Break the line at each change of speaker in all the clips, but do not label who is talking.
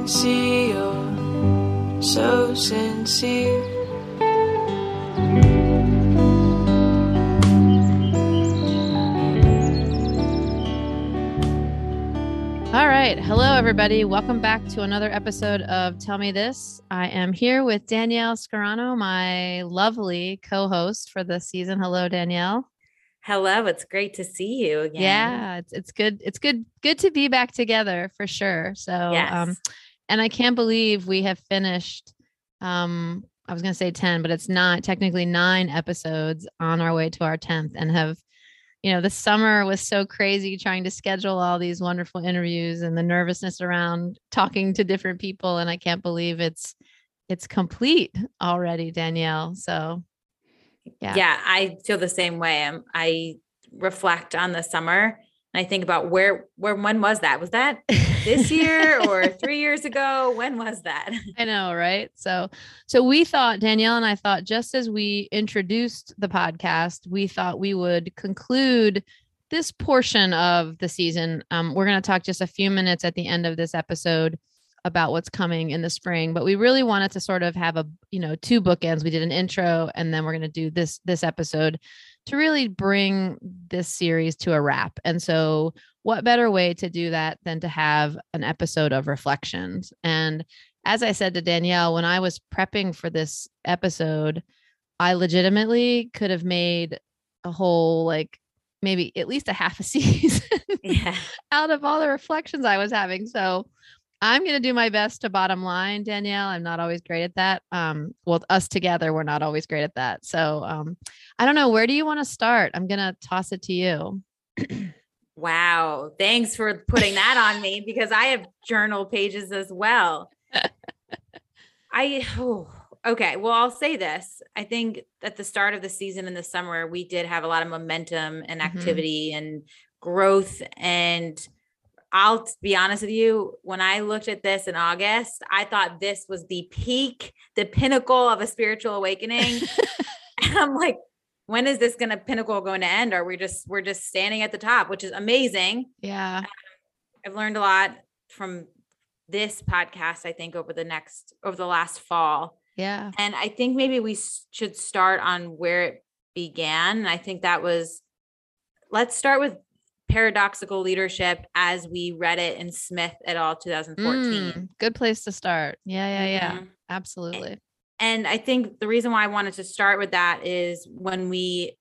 can see you're so sincere.
All right. Hello, everybody. Welcome back to another episode of Tell Me This. I am here with Danielle Scarano, my lovely co host for the season. Hello, Danielle.
Hello, it's great to see you again.
Yeah, it's, it's good. It's good. Good to be back together for sure. So,
Yes.
um, and I can't believe we have finished. Um, I was going to say 10, but it's not technically nine episodes on our way to our 10th and have, you know, the summer was so crazy trying to schedule all these wonderful interviews and the nervousness around talking to different people. And I can't believe it's, it's complete already, Danielle. So,
yeah.
Yeah.
I feel the same way. i I reflect on the summer I think about where, where, when was that? Was that this year or three years ago? When was that?
I know, right? So, so we thought Danielle and I thought just as we introduced the podcast, we thought we would conclude this portion of the season. Um, we're going to talk just a few minutes at the end of this episode about what's coming in the spring, but we really wanted to sort of have a you know two bookends. We did an intro, and then we're going to do this this episode to really bring this series to a wrap. And so, what better way to do that than to have an episode of reflections? And as I said to Danielle, when I was prepping for this episode, I legitimately could have made a whole, like, maybe at least a half a season
Yeah.
out of all the reflections I was having. So I'm going to do my best to bottom line, Danielle. I'm not always great at that. Um, well, us together, we're not always great at that. So um, I don't know. Where do you want to start? I'm going to toss it to you.
Wow. Thanks for putting that on me because I have journal pages as well. I, oh, okay. Well, I'll say this. I think at the start of the season in the summer, we did have a lot of momentum and
Mhm.
activity and growth. And I'll be honest with you, when I looked at this in August, I thought this was the peak, the pinnacle of a spiritual awakening. and I'm like, when is this gonna pinnacle going to end? Or we're just we're just standing at the top, which is amazing.
yeah.
I've learned a lot from this podcast, I think, over the next over the last fall.
Yeah.
And I think maybe we should start on where it began. And I think that was let's start with paradoxical leadership as we read it in Smith et al. 2014.
Mm, good place to start. Yeah. Yeah. Yeah.
Mhm.
Absolutely.
And I think the reason why I wanted to start with that is when we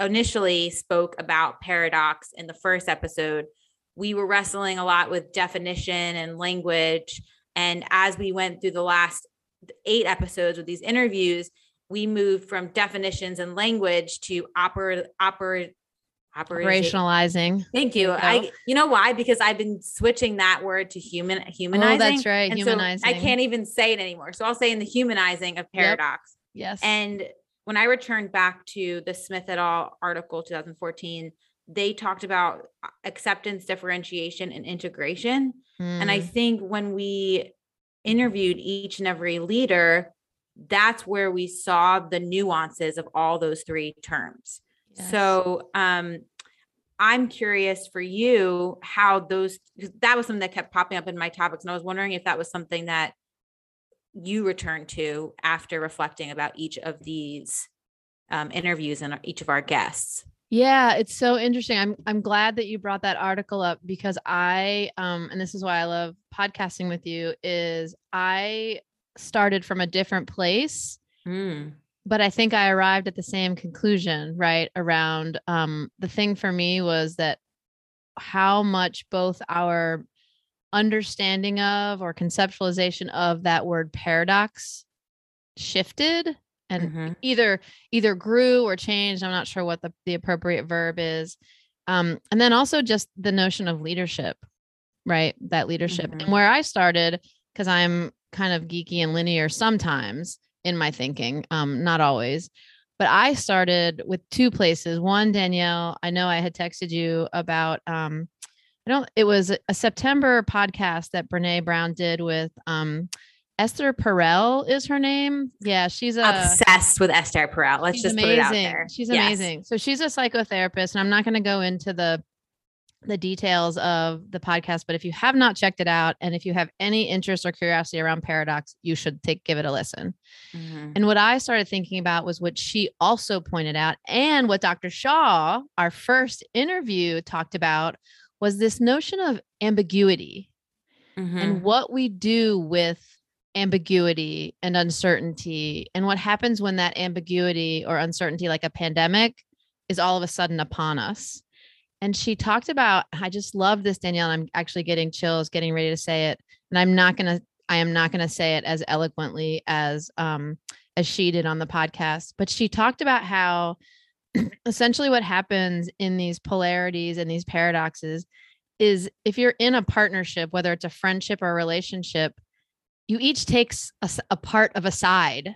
initially spoke about paradox in the first episode, we were wrestling a lot with definition and language. And as we went through the last eight episodes with these interviews, we moved from definitions and language to oper oper.
Operationalizing.
Thank you.
You.
I you know why? Because I've been switching that word to human humanizing.
Oh, that's right.
And so
Humanizing.
I can't even say it anymore. So I'll say in the humanizing of paradox.
Yes.
And when I returned back to the Smith et al. article 2014, they talked about acceptance, differentiation, and integration. And I
Mm,
think when we interviewed each and every leader, that's where we saw the nuances of all those three terms.
Yes.
So um I'm curious for you how those that was something that kept popping up in my topics. And I was wondering if that was something that you returned to after reflecting about each of these um, interviews and each of our guests.
Yeah, it's so interesting. I'm I'm glad that you brought that article up because I um and this is why I love podcasting with you is I started from a different place
Mm.
But I think I arrived at the same conclusion, right? Around um, the thing for me was that how much both our understanding of or conceptualization of that word paradox shifted and
Mhm.
either either grew or changed. I'm not sure what the, the appropriate verb is. Um, and then also just the notion of leadership, right? That leadership.
Mhm.
And where I started, because I'm kind of geeky and linear sometimes in my thinking, um, not always. But I started with two places. One, Danielle, I know I had texted you about um, I don't it was a September podcast that Brene Brown did with um Esther Perel is her name. Yeah, she's a
Obsessed with Esther Perel. Let's just
amazing.
put it out there.
She's
Yes.
amazing. So she's a psychotherapist, and I'm not going to go into the the details of the podcast, but if you have not checked it out, and if you have any interest or curiosity around paradox, you should take give it a listen.
Mhm.
And what I started thinking about was what she also pointed out, and what Dr. Shaw, our first interview, talked about was this notion of ambiguity
Mhm.
and what we do with ambiguity and uncertainty and what happens when that ambiguity or uncertainty like a pandemic is all of a sudden upon us and she talked about i just love this danielle i'm actually getting chills getting ready to say it and i'm not going to i am not going to say it as eloquently as um as she did on the podcast but she talked about how essentially what happens in these polarities and these paradoxes is if you're in a partnership, whether it's a friendship or a relationship, you each takes a part of a side.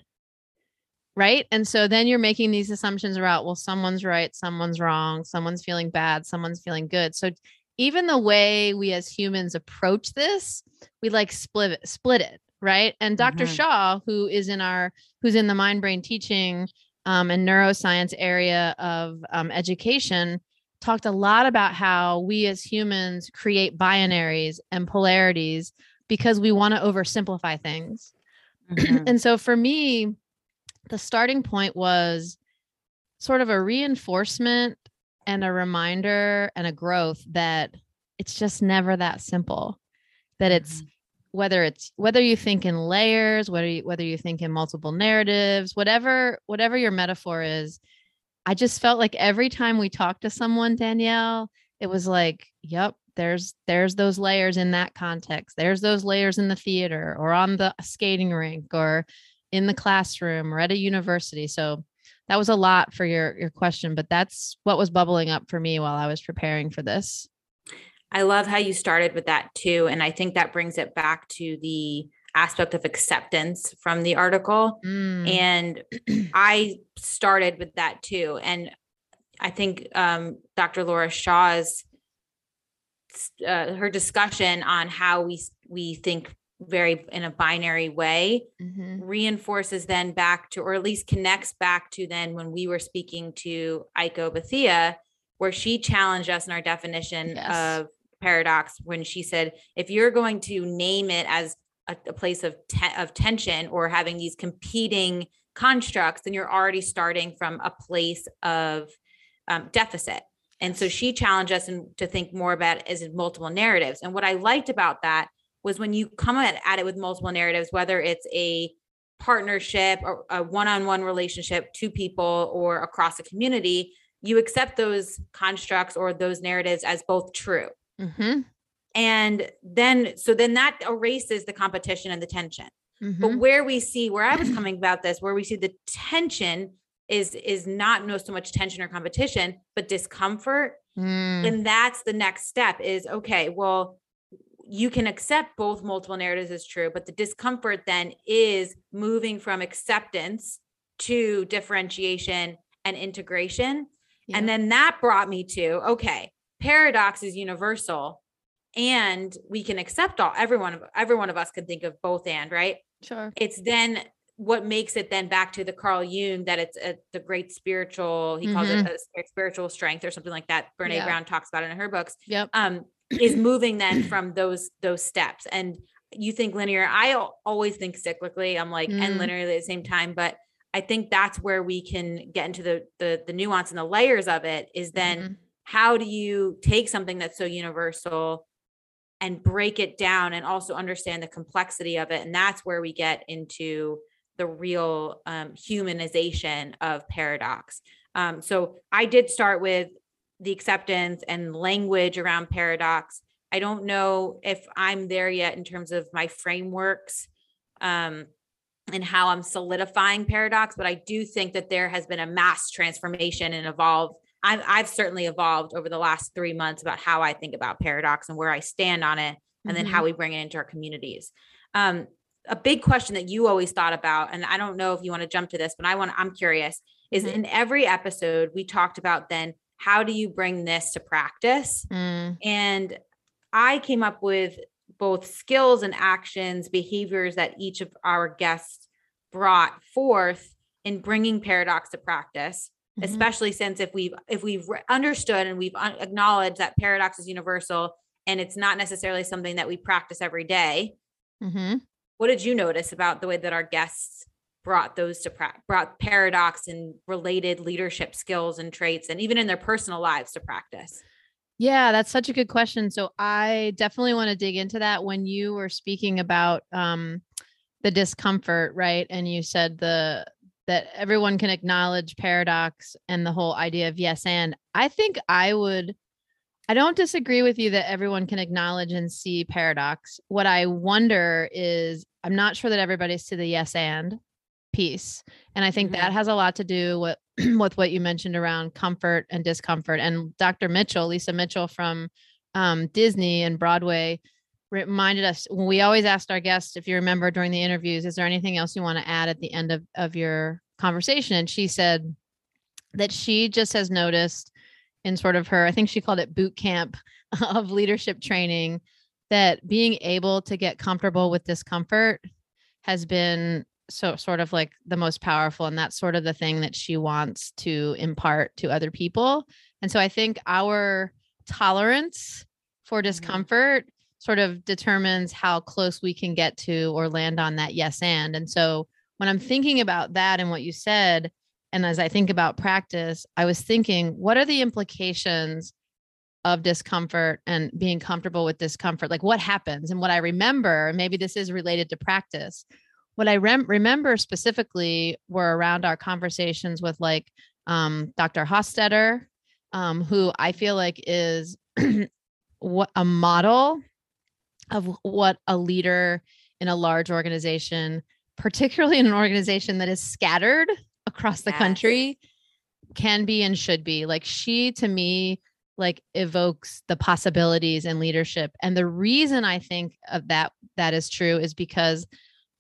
Right. And so then you're making these assumptions about, well, someone's right, someone's wrong, someone's feeling bad, someone's feeling good. So even the way we as humans approach this, we like split it, split it. Right. And doctor
Mhm.
Shaw, who is in our, who's in the mind brain teaching um, and neuroscience area of um, education, talked a lot about how we as humans create binaries and polarities because we want to oversimplify things.
Mhm.
And so for me, the starting point was sort of a reinforcement and a reminder and a growth that it's just never that simple. That it's mm-hmm. whether it's whether you think in layers, whether you whether you think in multiple narratives, whatever whatever your metaphor is, I just felt like every time we talked to someone, Danielle, it was like, yep, there's there's those layers in that context. There's those layers in the theater or on the skating rink or in the classroom or at a university. So that was a lot for your your question, but that's what was bubbling up for me while I was preparing for this.
I love how you started with that too. And I think that brings it back to the aspect of acceptance from the article.
Mm,
And I started with that too. And I think um, Dr. Laura Shaw's uh, her discussion on how we we think very in a binary way
mhm.
reinforces then back to, or at least connects back to then when we were speaking to Aiko Bethea, where she challenged us in our definition
Yes.
of paradox when she said, if you're going to name it as a, a place of te- of tension or having these competing constructs, then you're already starting from a place of um, deficit. And so she challenged us in, to think more about it as multiple narratives. And what I liked about that was when you come at, at it with multiple narratives, whether it's a partnership or a one-on-one relationship, two people or across a community, you accept those constructs or those narratives as both true.
Mhm,
And then, so then that erases the competition and the tension. But
mhm.
where we see, where I was coming about this, where we see the tension is is not no so much tension or competition, but discomfort
Mm,
then that's the next step is okay well you can accept both multiple narratives as true but the discomfort then is moving from acceptance to differentiation and integration
yeah.
and then that brought me to okay paradox is universal and we can accept all everyone of every one of us can think of both and right
sure.
it's then what makes it then back to the Carl Jung that it's a, the great spiritual, he calls it a s- spiritual strength or something like that. Brene
Yeah.
Brown talks about it in her books.
Yep.
Um, is moving then from those those steps. And you think linear, I always think cyclically. I'm like and
Mm.
linearly at the same time, but I think that's where we can get into the the, the nuance and the layers of it is then
Mhm.
how do you take something that's so universal and break it down and also understand the complexity of it and that's where we get into the real um, humanization of paradox um, so i did start with the acceptance and language around paradox i don't know if i'm there yet in terms of my frameworks um, and how i'm solidifying paradox but i do think that there has been a mass transformation and evolve I've, I've certainly evolved over the last three months about how I think about paradox and where I stand on it, and then
Mhm.
how we bring it into our communities. Um, a big question that you always thought about, and I don't know if you want to jump to this, but I want I'm curious, is
Mhm.
in every episode we talked about then how do you bring this to practice?
Mm,
And I came up with both skills and actions, behaviors that each of our guests brought forth in bringing paradox to practice
mhm.
especially since if we've if we've understood and we've un- acknowledged that paradox is universal and it's not necessarily something that we practice every day
Mhm.
what did you notice about the way that our guests brought those to pra- brought paradox and related leadership skills and traits and even in their personal lives to practice
Yeah, that's such a good question. So I definitely want to dig into that when you were speaking about um the discomfort, right? And you said the that everyone can acknowledge paradox and the whole idea of yes and. I think I would I don't disagree with you that everyone can acknowledge and see paradox. What I wonder is I'm not sure that everybody's to the yes and piece. And I think that has a lot to do with with what you mentioned around comfort and discomfort. And Dr. Mitchell, Lisa Mitchell from um, Disney and Broadway, reminded us we always asked our guests, if you remember during the interviews, is there anything else you want to add at the end of, of your conversation? And she said that she just has noticed in sort of her, I think she called it boot camp of leadership training, that being able to get comfortable with discomfort has been so sort of like the most powerful and that's sort of the thing that she wants to impart to other people and so i think our tolerance for mm-hmm. discomfort sort of determines how close we can get to or land on that yes and and so when i'm mm-hmm. thinking about that and what you said and as i think about practice i was thinking what are the implications of discomfort and being comfortable with discomfort? Like what happens and what i remember maybe this is related to practice what I rem- remember specifically were around our conversations with like um, Dr. Hostetter, um, who I feel like is what a model of what a leader in a large organization, particularly in an organization that is scattered across the
Yes.
country, can be and should be. Like she to me like evokes the possibilities in leadership. And the reason I think of that that is true is because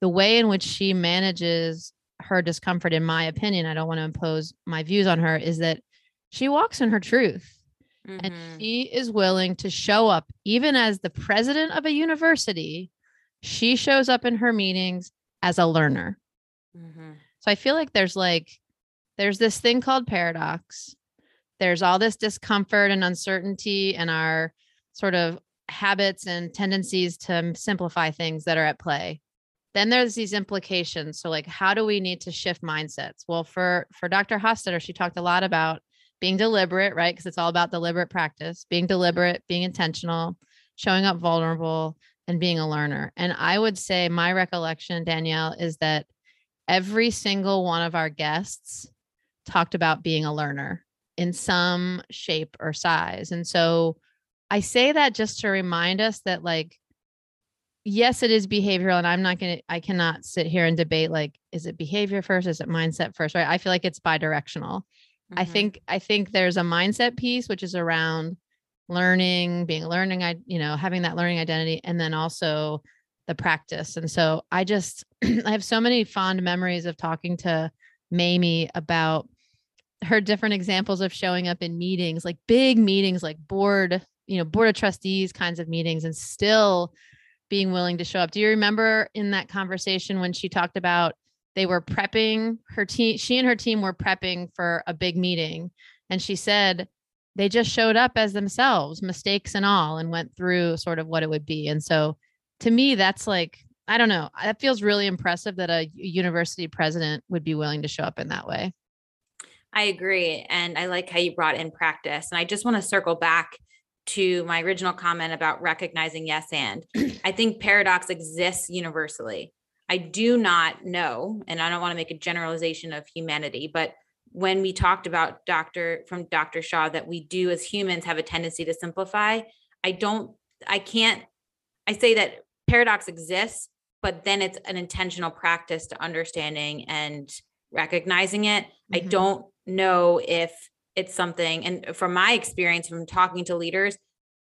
the way in which she manages her discomfort, in my opinion, I don't want to impose my views on her, is that she walks in her truth and
Mhm.
she is willing to show up, even as the president of a university. She shows up in her meetings as a learner.
Mhm.
So I feel like there's like, there's this thing called paradox. There's all this discomfort and uncertainty and our sort of habits and tendencies to simplify things that are at play then there's these implications. So like how do we need to shift mindsets? Well for for dr hostetter she talked a lot about being deliberate right? Because it's all about deliberate practice being deliberate being intentional showing up vulnerable and being a learner. And i would say my recollection danielle is that every single one of our guests talked about being a learner in some shape or size. And so i say that just to remind us that like yes it is behavioral and i'm not going to i cannot sit here and debate like is it behavior first is it mindset first right i feel like it's bi-directional i
Mhm.
think i think there's a mindset piece which is around learning being learning i you know having that learning identity and then also the practice and so i just i have so many fond memories of talking to mamie about her different examples of showing up in meetings like big meetings like board you know board of trustees kinds of meetings and still being willing to show up do you remember in that conversation when she talked about they were prepping her team she and her team were prepping for a big meeting and she said they just showed up as themselves mistakes and all and went through sort of what it would be and so to me that's like I don't know. That feels really impressive that a university president would be willing to show up in that way.
I agree. And I like how you brought in practice. And I just want to circle back to my original comment about recognizing yes and. I think paradox exists universally. I do not know, and I don't want to make a generalization of humanity, but when we talked about Dr. from Dr. Shaw that we do as humans have a tendency to simplify, I don't, I can't, I say that paradox exists, but then it's an intentional practice to understanding and recognizing it. Mm-hmm. I don't know if it's something, and from my experience from talking to leaders,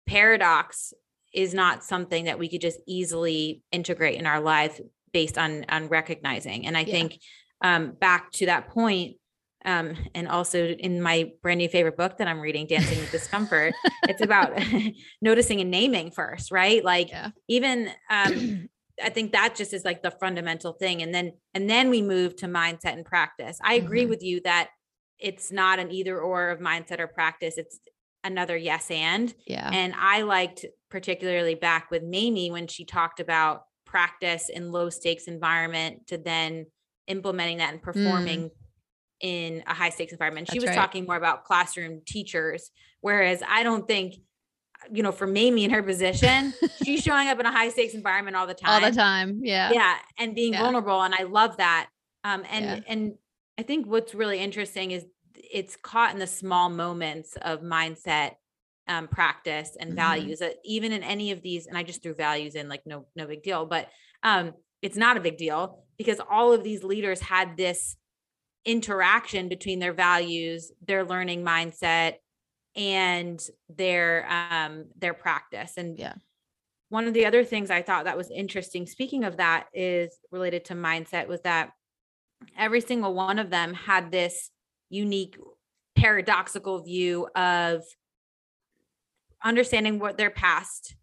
paradox is not something that we could just easily integrate in our life based on on recognizing. And I yeah. think um, back to that point, um, and also in my brand new favorite book that I'm reading, Dancing with Discomfort, it's about noticing and naming first, right? Like yeah. even um, I think that just is like the fundamental thing. And then and then we move to mindset and practice. I agree mm-hmm. with you that it's not an either or of mindset or practice. It's another yes and.
Yeah.
And I liked particularly back with Mamie when she talked about practice in low stakes environment to then implementing that and mm. performing mm. in a high stakes environment. That's she was right. talking more about classroom teachers, whereas I don't think, you know, for Mamie in her position, she's showing up in a high stakes environment all the time.
All the time. Yeah.
Yeah. And being yeah. vulnerable. And I love that. Um, and yeah. and I think what's really interesting is it's caught in the small moments of mindset um, practice and mm-hmm. values that even in any of these and i just threw values in like no no big deal but um it's not a big deal because all of these leaders had this interaction between their values their learning mindset and their um their practice and
yeah
one of the other things i thought that was interesting speaking of that is related to mindset was that every single one of them had this unique paradoxical view of understanding what their past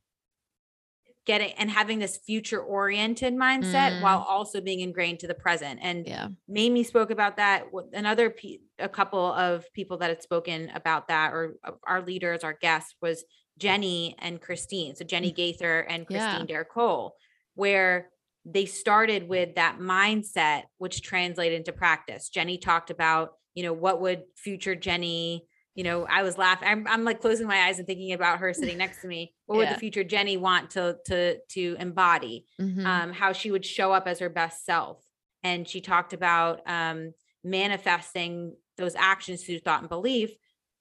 getting and having this future oriented mindset mm. while also being ingrained to the present and
yeah
mamie spoke about that another pe- a couple of people that had spoken about that or uh, our leaders our guests was jenny and christine so jenny mm. gaither and christine yeah. cole where they started with that mindset which translated into practice jenny talked about you know what would future jenny you know, I was laughing. I'm, I'm like closing my eyes and thinking about her sitting next to me. What yeah. would the future Jenny want to to to embody? Mm-hmm. Um, how she would show up as her best self. And she talked about um, manifesting those actions through thought and belief.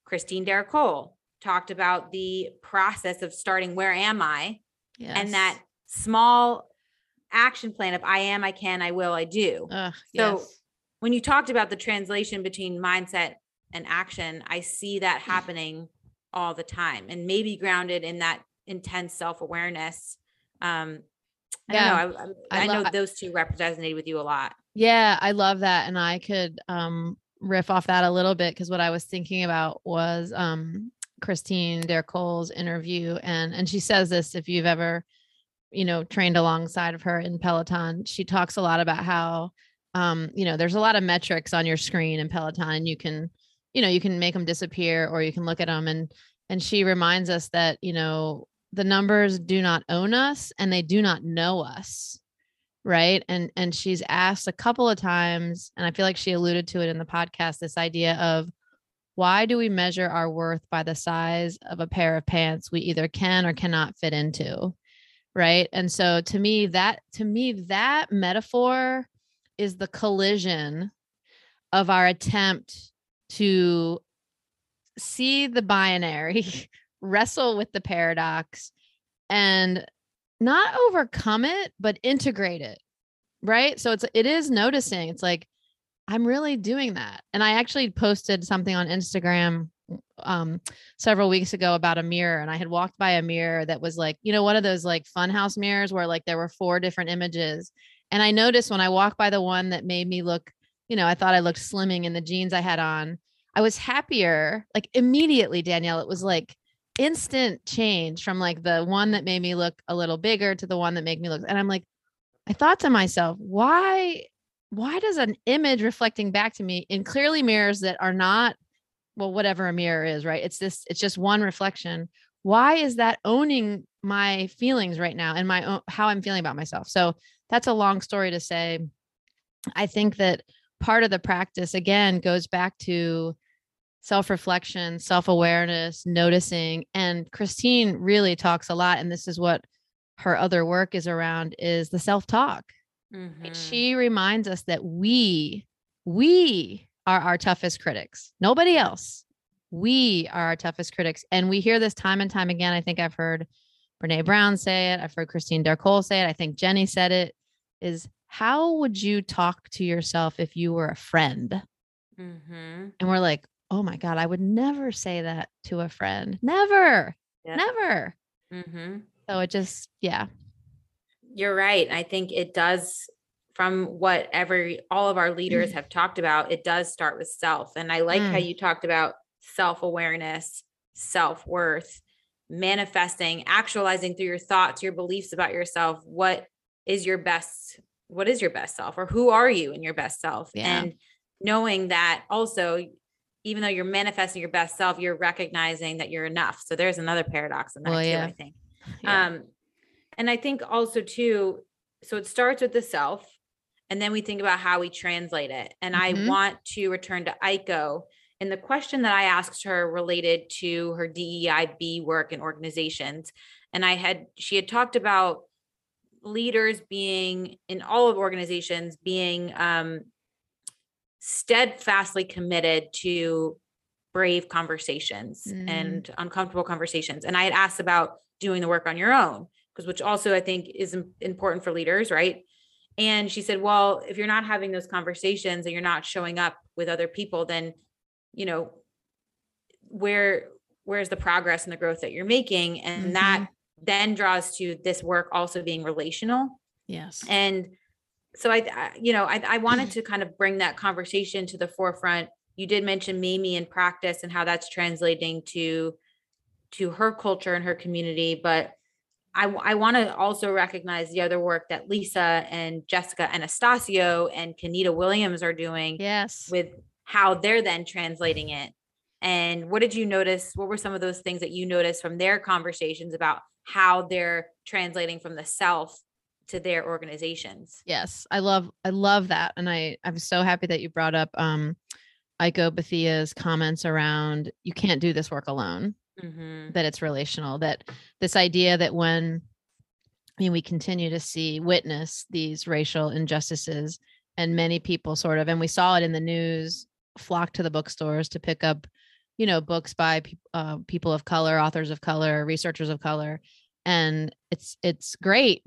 Christine D'Ercole talked about the process of starting where am I? Yes. And that small action plan of I am, I can, I will, I do. so yes. when you talked about the translation between mindset and action, I see that mm. happening all the time and maybe grounded in that intense self awareness. Um, I yeah, know. I, I, I know those two resonated with you a lot.
Yeah, I love that. And I could um, riff off that a little bit because what I was thinking about was um, Christine D'Ercole's interview. And, and she says this if you've ever, you know, trained alongside of her in Peloton, she talks a lot about how, um, you know, there's a lot of metrics on your screen in Peloton and you can, you know you can make them disappear or you can look at them and and she reminds us that you know the numbers do not own us and they do not know us right? And and she's asked a couple of times and i feel like she alluded to it in the podcast this idea of why do we measure our worth by the size of a pair of pants we either can or cannot fit into right and so to me that to me that metaphor is the collision of our attempt to see the binary, wrestle with the paradox, and not overcome it, but integrate it. Right. So it's it is noticing. It's like, I'm really doing that. And I actually posted something on Instagram um several weeks ago about a mirror and I had walked by a mirror that was like, you know, one of those like funhouse mirrors where like there were four different images. And I noticed when I walked by the one that made me look you know, I thought I looked slimming in the jeans I had on. I was happier like immediately, Danielle. It was like instant change from like the one that made me look a little bigger to the one that made me look. And I'm like, I thought to myself, why, why does an image reflecting back to me in clearly mirrors that are not, well, whatever a mirror is, right? It's this, it's just one reflection. Why is that owning my feelings right now and my own, how I'm feeling about myself. So that's a long story to say. I think that part of the practice again goes back to self-reflection, self-awareness, noticing and Christine really talks a lot and this is what her other work is around is the self-talk.
Mhm.
She reminds us that we we are our toughest critics. Nobody else. We are our toughest critics and we hear this time and time again. I think I've heard Brene Brown say it. I've heard Christine D'Ercole say it. I think Jenny said it is how would you talk to yourself if you were a friend?
Mm-hmm.
And we're like, oh my God, I would never say that to a friend. Never,
Yep.
never.
Mhm.
So it just, yeah.
You're right. I think it does from what every all of our leaders have talked about, it does start with self. And I like how
Mm.
you talked about self-awareness, self-worth, manifesting, actualizing through your thoughts, your beliefs about yourself, what is your best what is your best self or who are you in your best self?
Yeah.
And knowing that also even though you're manifesting your best self, you're recognizing that you're enough. So there's another paradox in that
Well,
too,
yeah.
I think.
Yeah.
Um, and I think also too, so it starts with the self, and then we think about how we translate it. And I
Mhm.
want to return to Aiko. And the question that I asked her related to her DEIB work and organizations. And I had, she had talked about leaders being in all of organizations being um, steadfastly committed to brave conversations
Mm.
and uncomfortable conversations. And I had asked about doing the work on your own, because which also I think is important for leaders, right? And she said, well, if you're not having those conversations and you're not showing up with other people, then, you know, where where's the progress and the growth that you're making? And that mm-hmm. then draws to this work also being relational
yes.
and so I, I you know, I, I wanted to kind of bring that conversation to the forefront. You did mention Mimi in practice and how that's translating to to her culture and her community, but I, I want to also recognize the other work that Lisa and Jessica Anastasio and Kanita Williams are doing
yes.
with how they're then translating it. And what did you notice? What were some of those things that you noticed from their conversations about how they're translating from the self to their organizations?
Yes, I love I love that, and I I'm so happy that you brought up um, Aiko Bethea's comments around you can't do this work alone.
Mhm.
That it's relational. That this idea that when I mean we continue to see witness these racial injustices, and many people sort of, and we saw it in the news, flock to the bookstores to pick up, you know, books by uh, people of color, authors of color, researchers of color, and it's it's great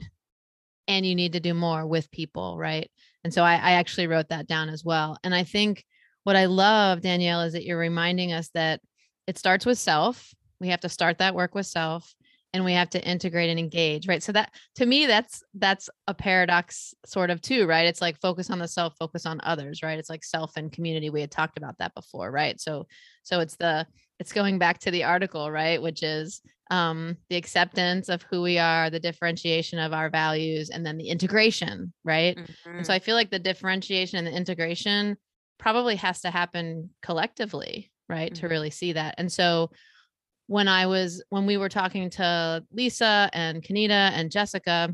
and you need to do more with people right and so I, I actually wrote that down as well and i think what i love danielle is that you're reminding us that it starts with self we have to start that work with self and we have to integrate and engage right so that to me that's that's a paradox sort of too right it's like focus on the self focus on others right it's like self and community we had talked about that before right so so it's the it's going back to the article right which is um, the acceptance of who we are, the differentiation of our values, and then the integration, right? And so I feel like the differentiation and the integration probably has to happen collectively, right? To
Mhm.
really see that. And so when I was, when we were talking to Lisa and Kanita and Jessica,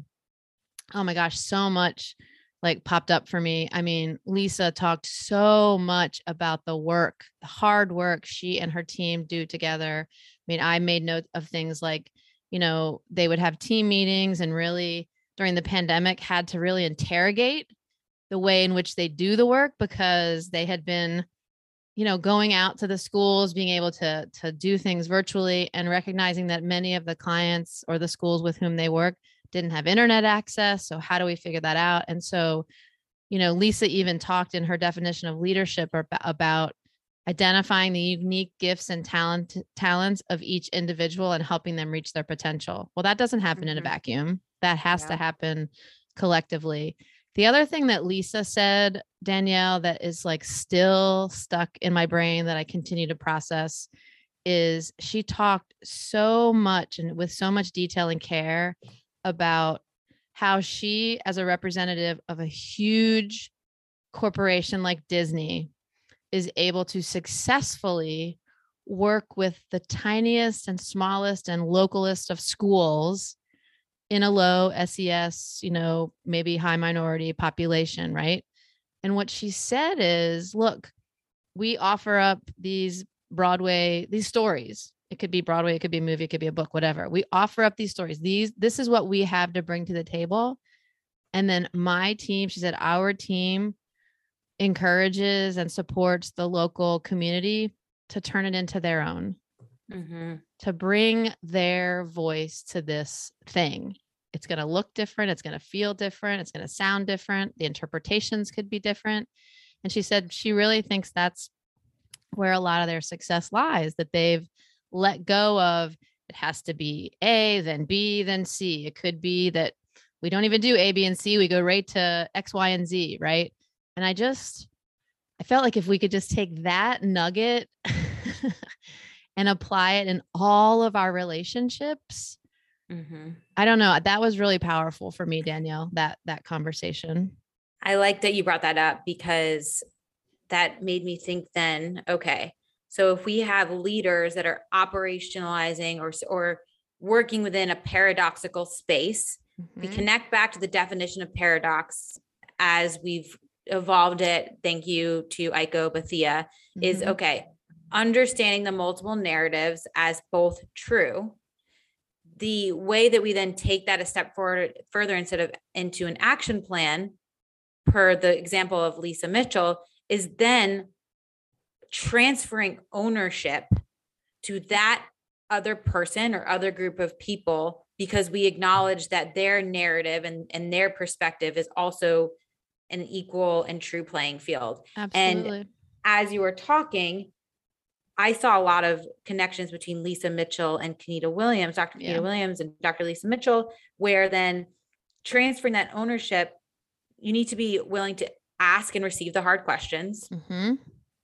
oh my gosh, so much like popped up for me. I mean, Lisa talked so much about the work, the hard work she and her team do together. I mean, I made note of things like, you know, they would have team meetings and really during the pandemic had to really interrogate the way in which they do the work because they had been you know going out to the schools being able to to do things virtually and recognizing that many of the clients or the schools with whom they work didn't have internet access. So how do we figure that out? And so you know lisa even talked in her definition of leadership about identifying the unique gifts and talent talents of each individual and helping them reach their potential. Well that doesn't happen in a
Mhm.
vacuum. That has
Yeah.
to happen collectively the other thing that lisa said danielle that is like still stuck in my brain that i continue to process is she talked so much and with so much detail and care about how she as a representative of a huge corporation like disney is able to successfully work with the tiniest and smallest and localist of schools in a low SES, you know, maybe high minority population, right? And what she said is, look, we offer up these Broadway, these stories. It could be Broadway, it could be a movie, it could be a book, whatever. We offer up these stories. These, this is what we have to bring to the table. And then my team, she said, our team encourages and supports the local community to turn it into their own,
Mm-hmm.
to bring their voice to this thing. It's going to look different. It's going to feel different. It's going to sound different. The interpretations could be different. And she said she really thinks that's where a lot of their success lies, that they've let go of it has to be A, then B, then C. It could be that we don't even do A, B, and C. We go right to X, Y, and Z, right? And I just, I felt like if we could just take that nugget and apply it in all of our relationships,
Mm-hmm.
I don't know. That was really powerful for me, Danielle, that that conversation.
I like that you brought that up because that made me think then, okay, so if we have leaders that are operationalizing or, or working within a paradoxical space, we
Mhm.
connect back to the definition of paradox as we've evolved it. Thank you to Aiko Bethea is
Mhm.
okay, understanding the multiple narratives as both true. The way that we then take that a step forward further instead of into an action plan, per the example of Lisa Mitchell, is then transferring ownership to that other person or other group of people because we acknowledge that their narrative and, and their perspective is also an equal and true playing field
Absolutely.
as you were talking, I saw a lot of connections between Lisa Mitchell and Kenita Williams, Dr. Kenita
Yeah.
Williams and Dr. Lisa Mitchell, where then transferring that ownership, you need to be willing to ask and receive the hard questions,
Mhm.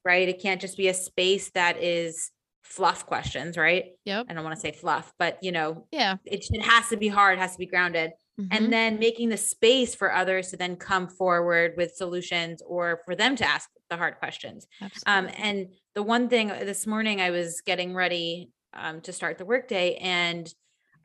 right? It can't just be a space that is fluff questions, right?
Yep.
I don't want to say fluff, but you know,
Yeah.
it, it has to be hard, has to be grounded
Mhm.
and then making the space for others to then come forward with solutions or for them to ask the hard questions um, and the one thing uh, this morning I was getting ready um, to start the workday and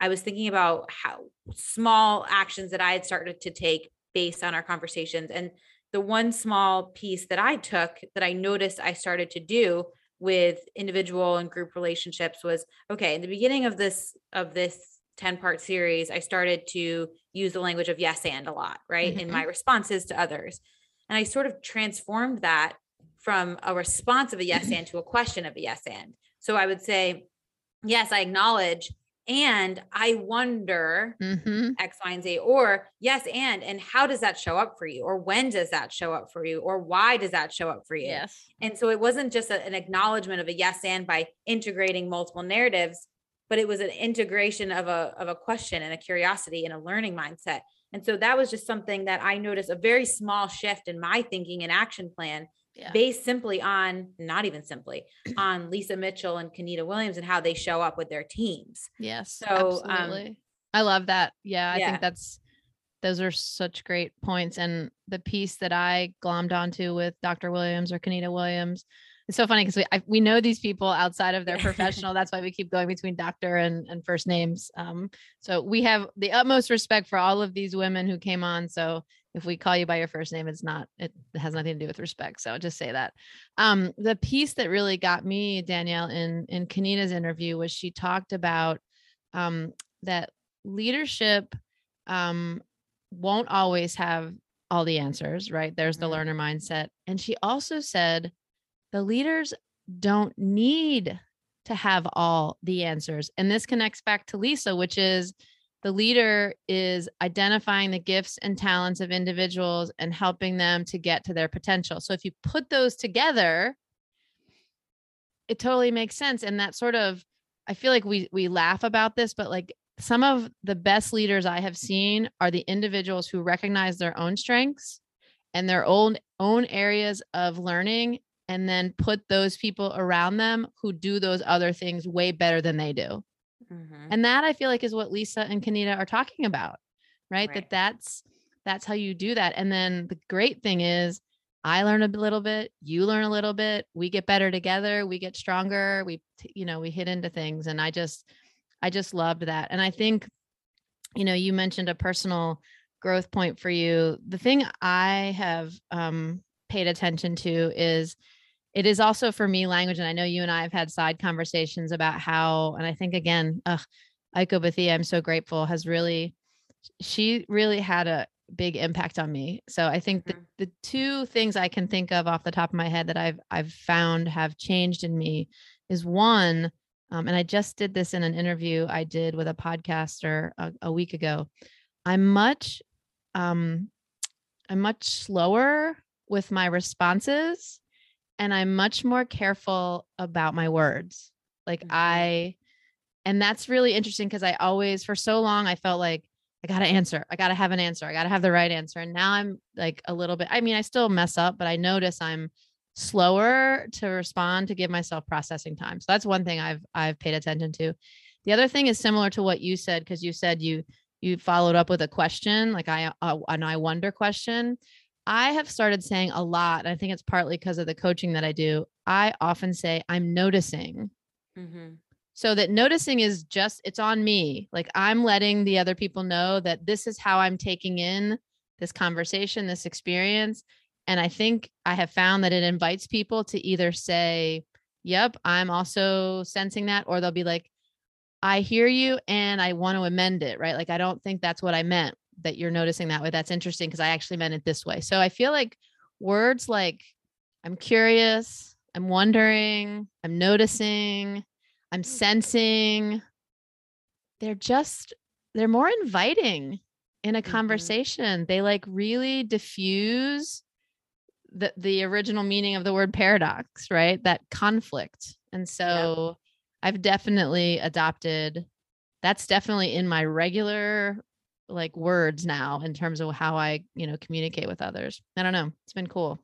I was thinking about how small actions that I had started to take based on our conversations. And the one small piece that I took that I noticed I started to do with individual and group relationships was okay, in the beginning of this of this 10 part series, I started to use the language of yes and a lot, right? In my responses to others. And I sort of transformed that from a response of a yes and to a question of a yes and. So I would say, yes, I acknowledge and I wonder
Mhm.
X, Y, and Z, or yes, and, and how does that show up for you? Or when does that show up for you? Or why does that show up for you?
Yes.
And so it wasn't just a- an acknowledgement of a yes and by integrating multiple narratives, but it was an integration of a of a question and a curiosity and a learning mindset. And so that was just something that I noticed a very small shift in my thinking and action plan
Yeah.
based simply on not even simply on Lisa Mitchell and Kenita Williams and how they show up with their teams.
Yes.
So, um,
absolutely. I love that. Yeah, I
Yeah.
think that's those are such great points. And the piece that I glommed onto with Dr. Williams or Kenita Williams, it's so funny because we I, we know these people outside of their professional. That's why we keep going between doctor and, and first names. Um, so we have the utmost respect for all of these women who came on. So if we call you by your first name, it's not it has nothing to do with respect. So just say that. Um, the piece that really got me, Danielle, in in Kenita's interview was she talked about um, that leadership um, won't always have all the answers, right? There's the
Mhm.
learner mindset. And she also said the leaders don't need to have all the answers. And this connects back to Lisa, which is the leader is identifying the gifts and talents of individuals and helping them to get to their potential. So if you put those together, it totally makes sense. And that sort of, I feel like we we laugh about this, but like some of the best leaders I have seen are the individuals who recognize their own strengths and their own own areas of learning and then put those people around them who do those other things way better than they do.
Mhm.
And that I feel like is what Lisa and Kanita are talking about, right?
Right.
That that's that's how you do that. And then the great thing is I learn a little bit, you learn a little bit, we get better together, we get stronger, we you know, we hit into things and I just I just loved that. And I think you know, you mentioned a personal growth point for you. The thing I have um paid attention to is it is also for me language and I know you and I have had side conversations about how and I think again, ugh, Aiko Bethea, I'm so grateful, has really she really had a big impact on me. So I think
Mhm.
the, the two things I can think of off the top of my head that I've I've found have changed in me is one, um, and I just did this in an interview I did with a podcaster a, a week ago. I'm much um I'm much slower with my responses and I'm much more careful about my words. Like
Mhm.
I and that's really interesting because I always for so long I felt like I got to answer. I got to have an answer. I got to have the right answer. And now I'm like a little bit I mean I still mess up, but I notice I'm slower to respond to give myself processing time. So that's one thing I've I've paid attention to. The other thing is similar to what you said because you said you you followed up with a question like I uh, an I wonder question. I have started saying a lot. And I think it's partly because of the coaching that I do. I often say I'm noticing
Mhm.
so that noticing is just it's on me like i'm letting the other people know that this is how i'm taking in this conversation this experience and i think i have found that it invites people to either say yep i'm also sensing that or they'll be like i hear you and i want to amend it right like i don't think that's what i meant that you're noticing that way that's interesting because i actually meant it this way so i feel like words like i'm curious i'm wondering i'm noticing I'm sensing they're just they're more inviting in a
Mhm.
conversation. They like really diffuse the the original meaning of the word paradox, right? That conflict. And so I've definitely adopted that's definitely in my regular like words now in terms of how I, you know, communicate with others. I don't know. It's been cool.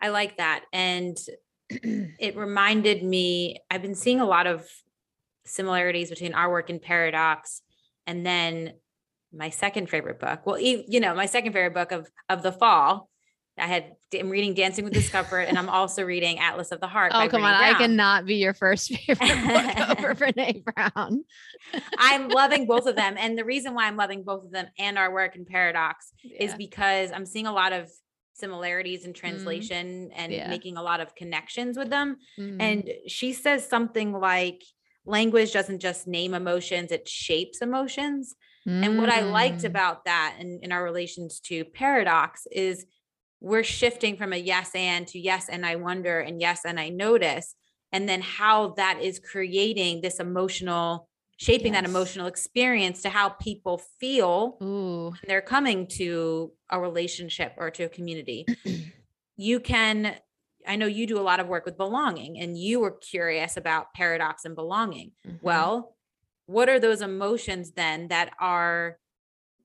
I like that. And it reminded me, I've been seeing a lot of similarities between our work and Paradox and then my second favorite book. Well, you know, my second favorite book of of the fall. I had I'm reading Dancing with Discomfort and I'm also reading Atlas of the Heart.
Oh, come
Brene
on. I cannot be your first favorite book over Brene Brown.
I'm loving both of them. And the reason why I'm loving both of them and our work in Paradox is because I'm seeing a lot of similarities in translation and
Yeah.
making a lot of connections with them.
Mm.
And she says something like, language doesn't just name emotions, it shapes emotions. And what I liked
Mm.
about that in, in our relations to paradox is we're shifting from a yes and to yes and I wonder and yes and I notice. And then how that is creating this emotional, shaping that emotional experience to how people feel
Ooh.
when they're coming to a relationship or to a community. you can, I know you do a lot of work with belonging and you were curious about paradox and belonging.
Mhm.
Well, what are those emotions then that are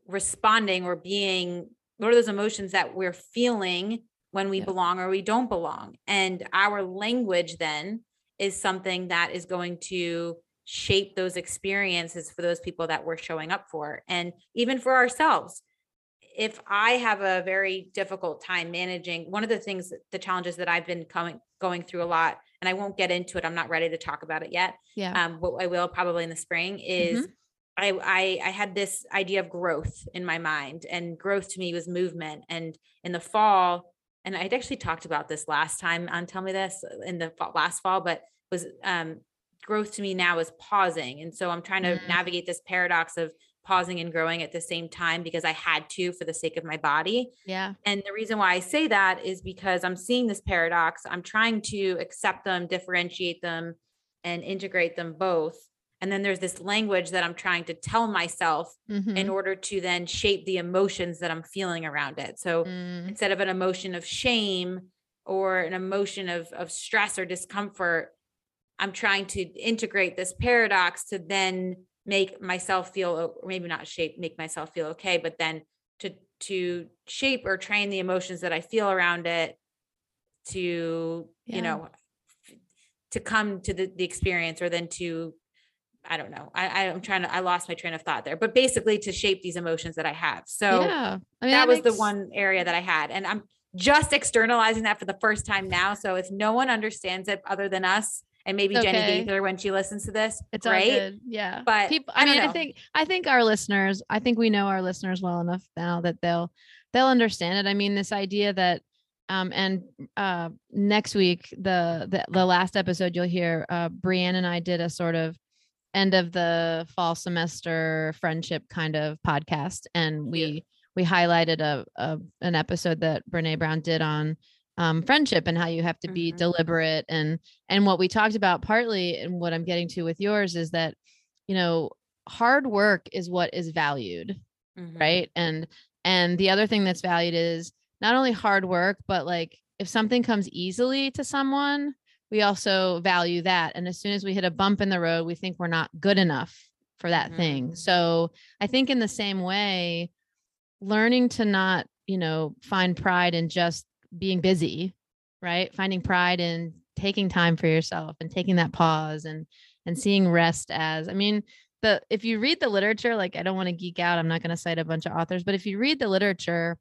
responding or being, what are those emotions that we're feeling when we
Yep.
belong or we don't belong? And our language then is something that is going to shape those experiences for those people that we're showing up for. And even for ourselves, if I have a very difficult time managing one of the things, the challenges that I've been coming going through a lot, and I won't get into it. I'm not ready to talk about it yet.
yeah.
Um, but I will probably in the spring is I, I I had this idea of growth in my mind, and growth to me was movement. And in the fall, and I'd actually talked about this last time on Tell Me This in the fa- last fall, but was um growth to me now is pausing. And so I'm trying to
Mm.
navigate this paradox of pausing and growing at the same time because I had to for the sake of my body.
yeah.
And the reason why I say that is because I'm seeing this paradox. I'm trying to accept them, differentiate them, and integrate them both. And then there's this language that I'm trying to tell myself in
Mhm.
order to then shape the emotions that I'm feeling around it. So
Mm.
instead of an emotion of shame or an emotion of, of stress or discomfort, I'm trying to integrate this paradox to then make myself feel, or maybe not shape, make myself feel okay, but then to to shape or train the emotions that I feel around it to,
Yeah.
you know, to come to the, the experience or then to I don't know. I, I'm trying to, I lost my train of thought there, but basically to shape these emotions that I have. So
yeah. I mean,
that was the one area that I had. And I'm just externalizing that for the first time now. So if no one understands it other than us, and maybe
It's
Jenny
okay.
Gaither when she listens to this,
It's all good. Yeah.
But
people
I
I, mean, I think I think our listeners, I think we know our listeners well enough now that they'll they'll understand it. I mean, this idea that um and uh next week the the, the last episode you'll hear uh Brianne and I did a sort of end of the fall semester friendship kind of podcast and we we highlighted a, a an episode that Brene Brown did on um, friendship and how you have to be
Mhm.
deliberate and and what we talked about partly and what I'm getting to with yours is that you know hard work is what is valued
Mhm.
right and and the other thing that's valued is not only hard work but like if something comes easily to someone we also value that. And as soon as we hit a bump in the road we think we're not good enough for that thing.
Mhm.
so i think in the same way learning to not you know find pride in just being busy right? Finding pride in taking time for yourself and taking that pause and and seeing rest as i mean the if you read the literature like i don't want to geek out i'm not going to cite a bunch of authors but if you read the literature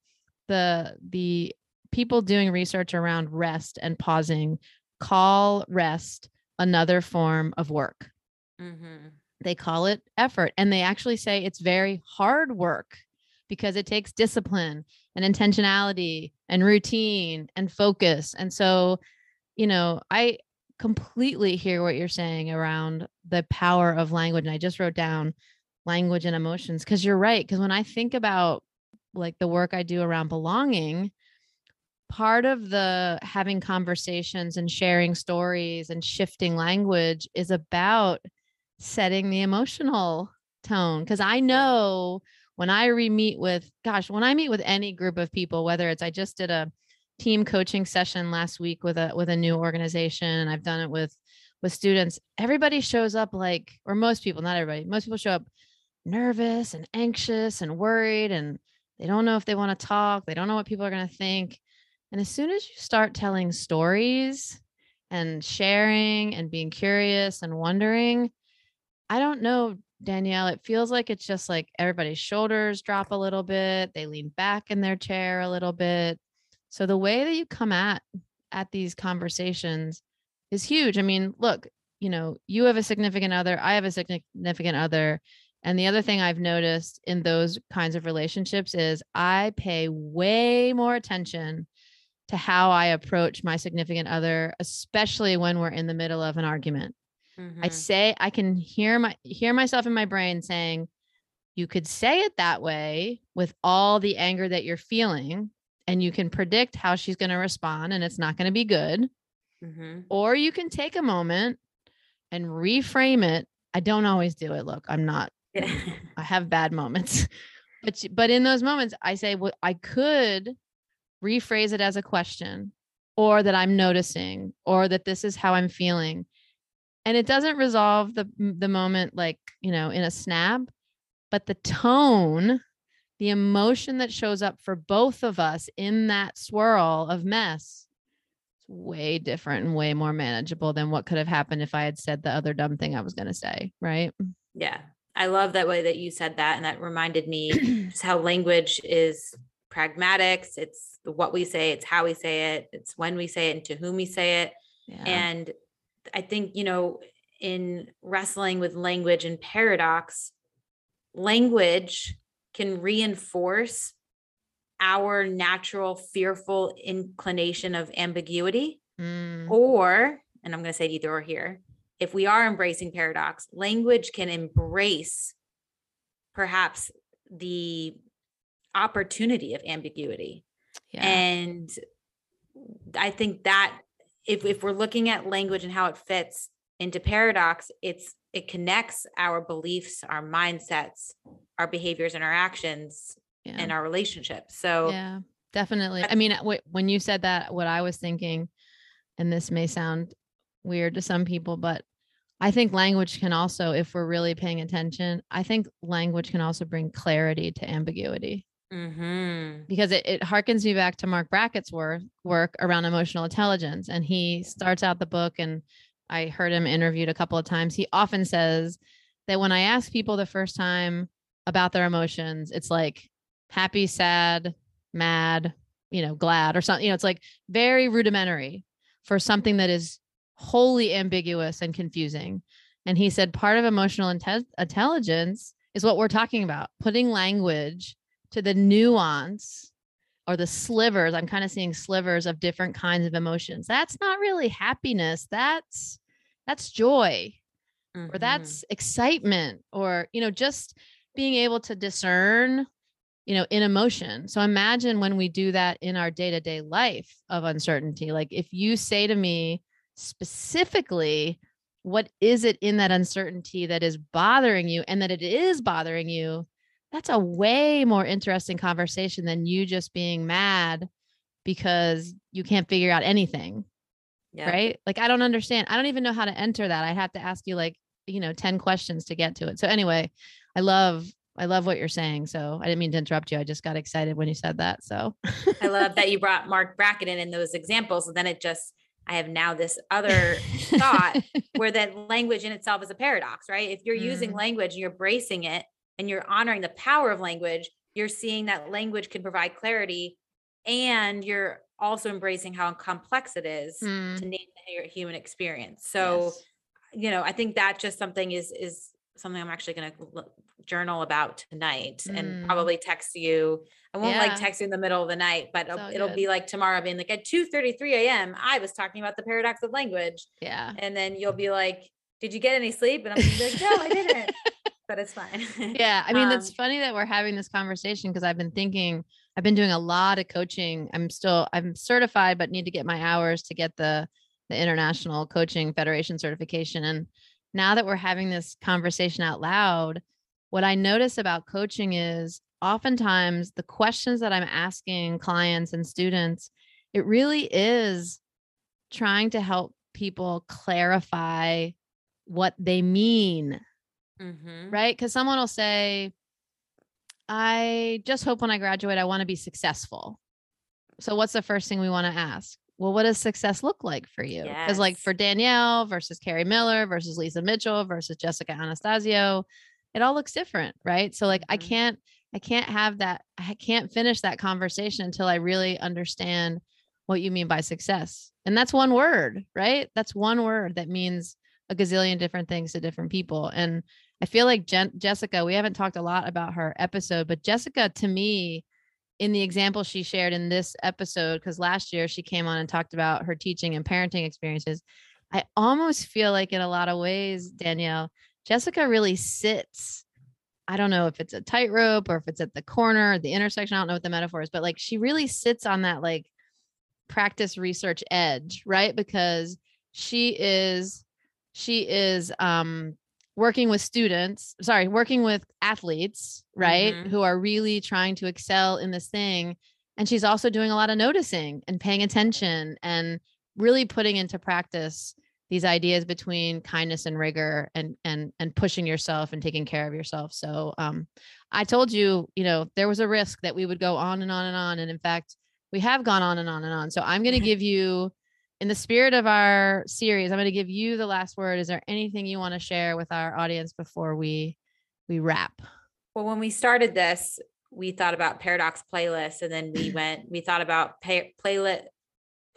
the the people doing research around rest and pausing call rest another form of work
Mm-hmm.
they call it effort and they actually say it's very hard work because it takes discipline and intentionality and routine and focus and so you know i completely hear what you're saying around the power of language and i just wrote down language and emotions because you're right because when i think about like the work i do around belonging part of the having conversations and sharing stories and shifting language is about setting the emotional tone. Because i know when i re-meet with gosh when i meet with any group of people whether it's i just did a team coaching session last week with a with a new organization and i've done it with with students everybody shows up like or most people not everybody most people show up nervous and anxious and worried and they don't know if they want to talk they don't know what people are going to think and as soon as you start telling stories and sharing and being curious and wondering I don't know, Danielle. It feels like it's just like everybody's shoulders drop a little bit. They lean back in their chair a little bit. So the way that you come at at these conversations is huge. I mean, look, you know, you have a significant other, I have a significant other. And the other thing I've noticed in those kinds of relationships is I pay way more attention to how I approach my significant other, especially when we're in the middle of an argument. I
Mhm.
say I can hear my hear myself in my brain saying, you could say it that way with all the anger that you're feeling, and you can predict how she's going to respond, and it's not going to be good.
Mhm.
Or you can take a moment and reframe it. I don't always do it. Look, I'm not.
Yeah.
I have bad moments, but but in those moments, I say, well, I could rephrase it as a question, or that I'm noticing, or that this is how I'm feeling and it doesn't resolve the the moment like you know in a snap but the tone the emotion that shows up for both of us in that swirl of mess is way different and way more manageable than what could have happened if i had said the other dumb thing i was going to say right
Yeah. I love that way that you said that. And that reminded me just how language is pragmatics. It's what we say, it's how we say it, it's when we say it, and to whom we say it.
yeah.
And I think, you know, in wrestling with language and paradox, language can reinforce our natural fearful inclination of ambiguity
Mm,
or and i'm going to say either or here if we are embracing paradox language can embrace perhaps the opportunity of ambiguity
yeah.
And i think that if, if we're looking at language and how it fits into paradox it's it connects our beliefs our mindsets our behaviors and our actions
yeah.
and our relationships. So
yeah definitely.
I-
mean wh- when you said that what i was thinking and this may sound weird to some people but i think language can also if we're really paying attention i think language can also bring clarity to ambiguity
mhm,
because it, it harkens me back to Marc Brackett's work work around emotional intelligence and he starts out the book and i heard him interviewed a couple of times he often says that when i ask people the first time about their emotions it's like happy sad mad you know, glad or something. You know, it's like very rudimentary for something that is wholly ambiguous and confusing. And he said part of emotional inte- intelligence is what we're talking about, putting language to the nuance or the slivers. I'm kind of seeing slivers of different kinds of emotions. That's not really happiness. That's that's joy
Mhm.
or that's excitement or you know just being able to discern you know in emotion so imagine when we do that in our day-to-day life of uncertainty like if you say to me specifically what is it in that uncertainty that is bothering you and that it is bothering you that's a way more interesting conversation than you just being mad because you can't figure out anything
Yeah.
right? Like I don't understand. I don't even know how to enter that. I have to ask you like, you know, 10 questions to get to it. So anyway, I love I love what you're saying. So I didn't mean to interrupt you. I just got excited when you said that. So
I love that you brought Marc Brackett in in those examples. And then it just, I have now this other thought where that language in itself is a paradox, right? If you're using
Mm.
language and you're bracing it and you're honoring the power of language, you're seeing that language can provide clarity and you're also embracing how complex it is
Hmm,
to name the human experience. So,
yes.
you know, I think that just something is is something I'm actually going to journal about tonight
Mm.
and probably text you. I won't
Yeah.
like text you in the middle of the night, but it'll, it'll be like tomorrow being like at 2:33 a.m. I was talking about the paradox of language,
yeah.
and then you'll be like, "Did you get any sleep?" And I'm like, "No, I didn't." But it's fine.
Yeah. I mean, it's
Um,
funny that we're having this conversation because I've been thinking, I've been doing a lot of coaching. I'm still, I'm certified, but need to get my hours to get the the International Coaching Federation certification. And now that we're having this conversation out loud, what I notice about coaching is oftentimes the questions that I'm asking clients and students, it really is trying to help people clarify what they mean
Mhm.
right? Because someone will say, I just hope when I graduate, I want to be successful. So, what's the first thing we want to ask? Well, what does success look like for you? Because, like for Danielle versus Carey Miller versus Lisa Mitchell versus Jessica Anastasio, it all looks different, right? So, like, I
Mhm.
can't, I can't have that, I can't finish that conversation until I really understand what you mean by success. And that's one word, right? That's one word that means a gazillion different things to different people. And I feel like Jen- Jessica, we haven't talked a lot about her episode, but Jessica, to me, in the example she shared in this episode, because last year she came on and talked about her teaching and parenting experiences, I almost feel like in a lot of ways, Danielle, Jessica really sits. I don't know if it's a tightrope or if it's at the corner, the intersection. I don't know what the metaphor is, but like she really sits on that like practice research edge, right? Because she is she is um working with students, sorry, working with athletes, right?
Mhm.
Who are really trying to excel in this thing. And she's also doing a lot of noticing and paying attention and really putting into practice these ideas between kindness and rigor and and and pushing yourself and taking care of yourself. So um I told you, you know, there was a risk that we would go on and on and on. And in fact, we have gone on and on and on. So I'm going to give you, in the spirit of our series, I'm going to give you the last word. Is there anything you want to share with our audience before we we wrap?
Well, when we started this, we thought about paradox playlists, and then we went. We thought about pay, playlit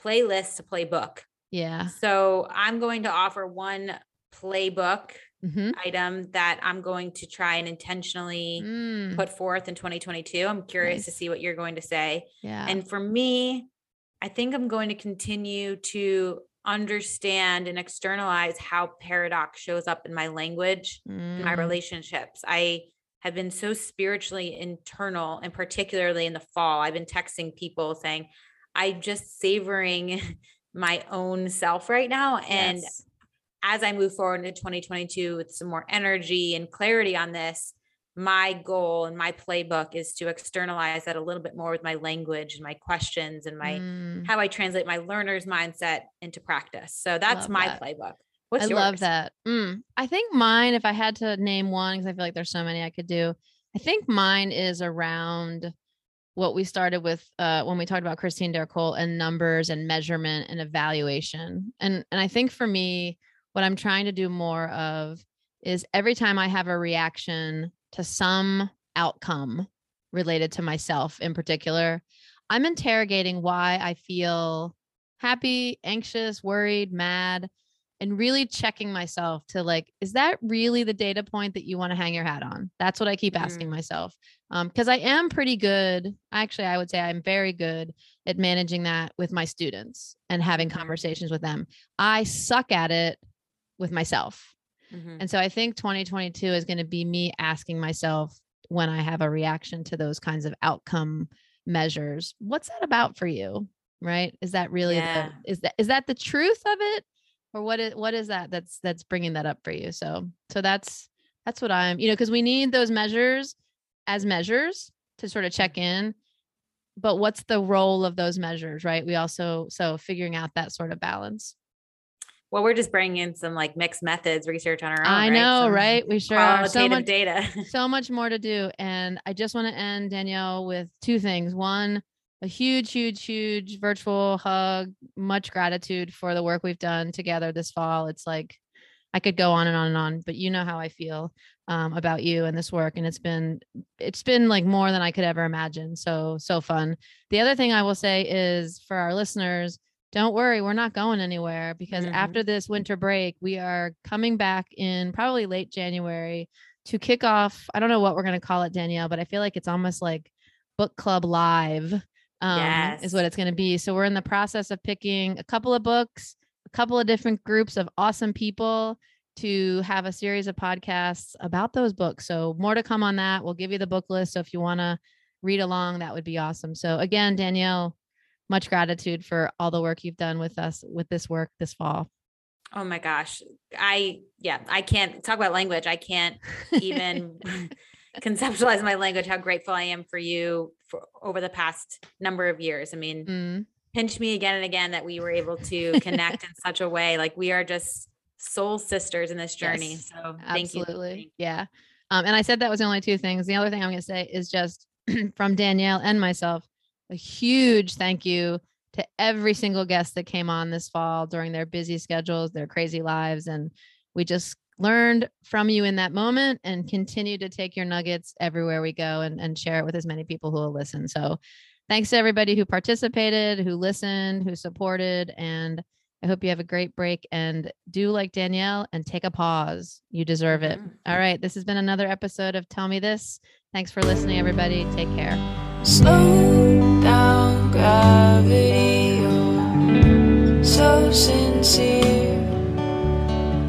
playlists to play book.
Yeah.
So I'm going to offer one playbook
hmm
item that I'm going to try and intentionally
Mm,
put forth in 2022. I'm curious to see what you're going to say.
yeah.
And for me, I think I'm going to continue to understand and externalize how paradox shows up in my language, in my
Mm,
relationships. I have been so spiritually internal, and particularly in the fall, I've been texting people saying, I'm just savoring my own self right now. And
yes.
as I move forward into 2022 with some more energy and clarity on this, my goal and my playbook is to externalize that a little bit more with my language and my questions and my
Mm,
how I translate my learner's mindset into practice. So that's
Love
my
that.
playbook. What's
I
yours?
love that. Mm, I think mine, if I had to name one, because I feel like there's so many I could do, I think mine is around what we started with uh, when we talked about Christine D'Ercole and numbers and measurement and evaluation. And and I think for me, what I'm trying to do more of is every time I have a reaction to some outcome related to myself in particular, I'm interrogating why I feel happy, anxious, worried, mad, and really checking myself to like, is that really the data point that you want to hang your hat on? That's what I keep asking
Mm.
myself. Um, because I am pretty good. Actually, I would say I'm very good at managing that with my students and having conversations with them. I suck at it with myself.
Mhm.
And so I think 2022 is going to be me asking myself when I have a reaction to those kinds of outcome measures, what's that about for you? Right? Is that really
Yeah.
the is that is that the truth of it or what is what is that that's that's bringing that up for you? So so that's that's what I'm, you know, because we need those measures as measures to sort of check in. But what's the role of those measures, right? We also so figuring out that sort of balance.
Well, we're just bringing in some like mixed methods research on our own.
I
right?
know,
Some
right? We sure are. So much,
data.
so much more to do. And I just want to end, Danielle, with two things. One, a huge, huge, huge virtual hug. Much gratitude for the work we've done together this fall. It's like I could go on and on and on, but you know how I feel um, about you and this work, and it's been it's been like more than I could ever imagine. So so fun. The other thing I will say is for our listeners, don't worry, we're not going anywhere because
Mhm.
after this winter break, we are coming back in probably late January to kick off. I don't know what we're going to call it, Danielle, but I feel like it's almost like book club live um, is what it's going to be. So we're in the process of picking a couple of books, a couple of different groups of awesome people to have a series of podcasts about those books. So more to come on that. We'll give you the book list. So if you want to read along, that would be awesome. So again, Danielle, much gratitude for all the work you've done with us with this work this fall.
Oh my gosh. I yeah, I can't talk about language. I can't even conceptualize my language how grateful I am for you for over the past number of years. I mean,
Mm,
pinch me again and again that we were able to connect in such a way like we are just soul sisters in this journey.
Yes,
so thank you.
absolutely. Yeah. Um, and I said that was the only two things. The other thing I'm going to say is just from Danielle and myself, a huge thank you to every single guest that came on this fall during their busy schedules, their crazy lives. And we just learned from you in that moment and continue to take your nuggets everywhere we go and, and share it with as many people who will listen. So thanks to everybody who participated, who listened, who supported. And I hope you have a great break and do like Danielle and take a pause. You deserve it.
Mhm.
All right. This has been another episode of Tell Me This. Thanks for listening, everybody. Take care.
Slow down gravity, you're so sincere.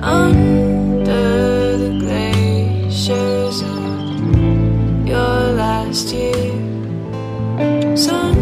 Under the glaciers of your last year, Sunday